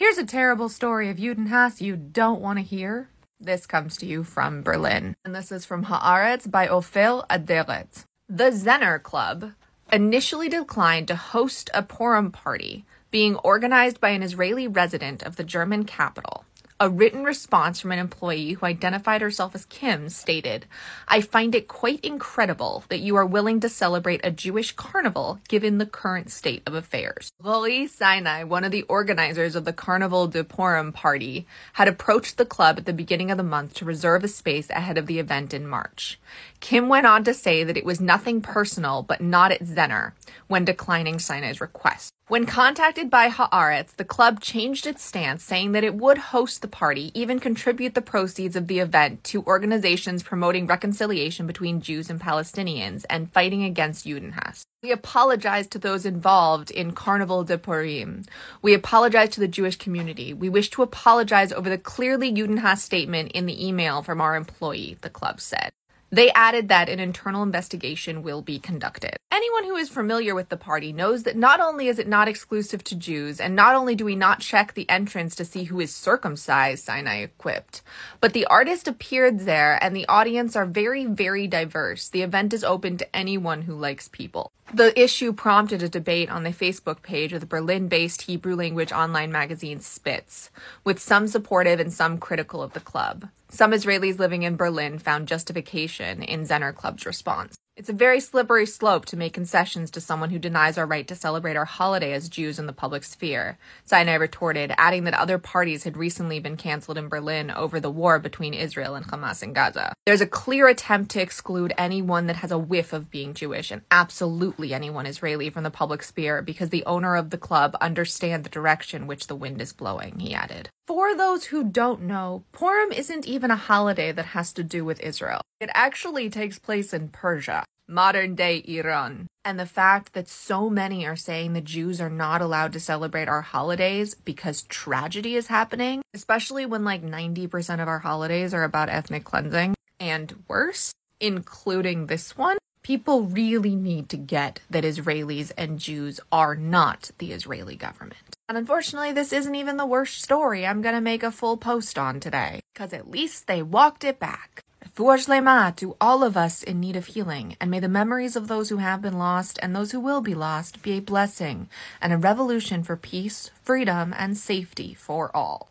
Here's a terrible story of Judenhass you don't want to hear. This comes to you from Berlin, and this is from Haaretz by Ofer Aderet. The Zenner Club initially declined to host a Purim party being organized by an Israeli resident of the German capital. A written response from an employee who identified herself as Kim stated, I find it quite incredible that you are willing to celebrate a Jewish carnival given the current state of affairs. Rory Sinai, one of the organizers of the Carnival de Purim party, had approached the club at the beginning of the month to reserve a space ahead of the event in March. Kim went on to say that it was nothing personal, but not at Zenner, when declining Sinai's request. When contacted by Haaretz, the club changed its stance, saying that it would host the party, even contribute the proceeds of the event to organizations promoting reconciliation between Jews and Palestinians and fighting against Judenhass. We apologize to those involved in Carnival de Purim. We apologize to the Jewish community. We wish to apologize over the clearly Judenhass statement in the email from our employee, the club said. They added that an internal investigation will be conducted. Anyone who is familiar with the party knows that not only is it not exclusive to Jews, and not only do we not check the entrance to see who is circumcised, Sinai equipped, but the artist appeared there and the audience are very, very diverse. The event is open to anyone who likes people. The issue prompted a debate on the Facebook page of the Berlin based Hebrew language online magazine Spitz, with some supportive and some critical of the club. Some Israelis living in Berlin found justification in Zenner Club's response. It's a very slippery slope to make concessions to someone who denies our right to celebrate our holiday as Jews in the public sphere, Sinai retorted, adding that other parties had recently been canceled in Berlin over the war between Israel and Hamas in Gaza. There's a clear attempt to exclude anyone that has a whiff of being Jewish, and absolutely anyone Israeli from the public sphere, because the owner of the club understands the direction which the wind is blowing, he added. For those who don't know, Purim isn't even a holiday that has to do with Israel. It actually takes place in Persia modern day Iran. And the fact that so many are saying the Jews are not allowed to celebrate our holidays because tragedy is happening, especially when like 90% of our holidays are about ethnic cleansing and worse, including this one. People really need to get that Israelis and Jews are not the Israeli government. And unfortunately, this isn't even the worst story I'm gonna make a full post on today, because at least they walked it back. Refuah Shlemah to all of us in need of healing, and may the memories of those who have been lost and those who will be lost be a blessing and a revolution for peace, freedom, and safety for all.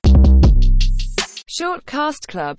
Shortcast Club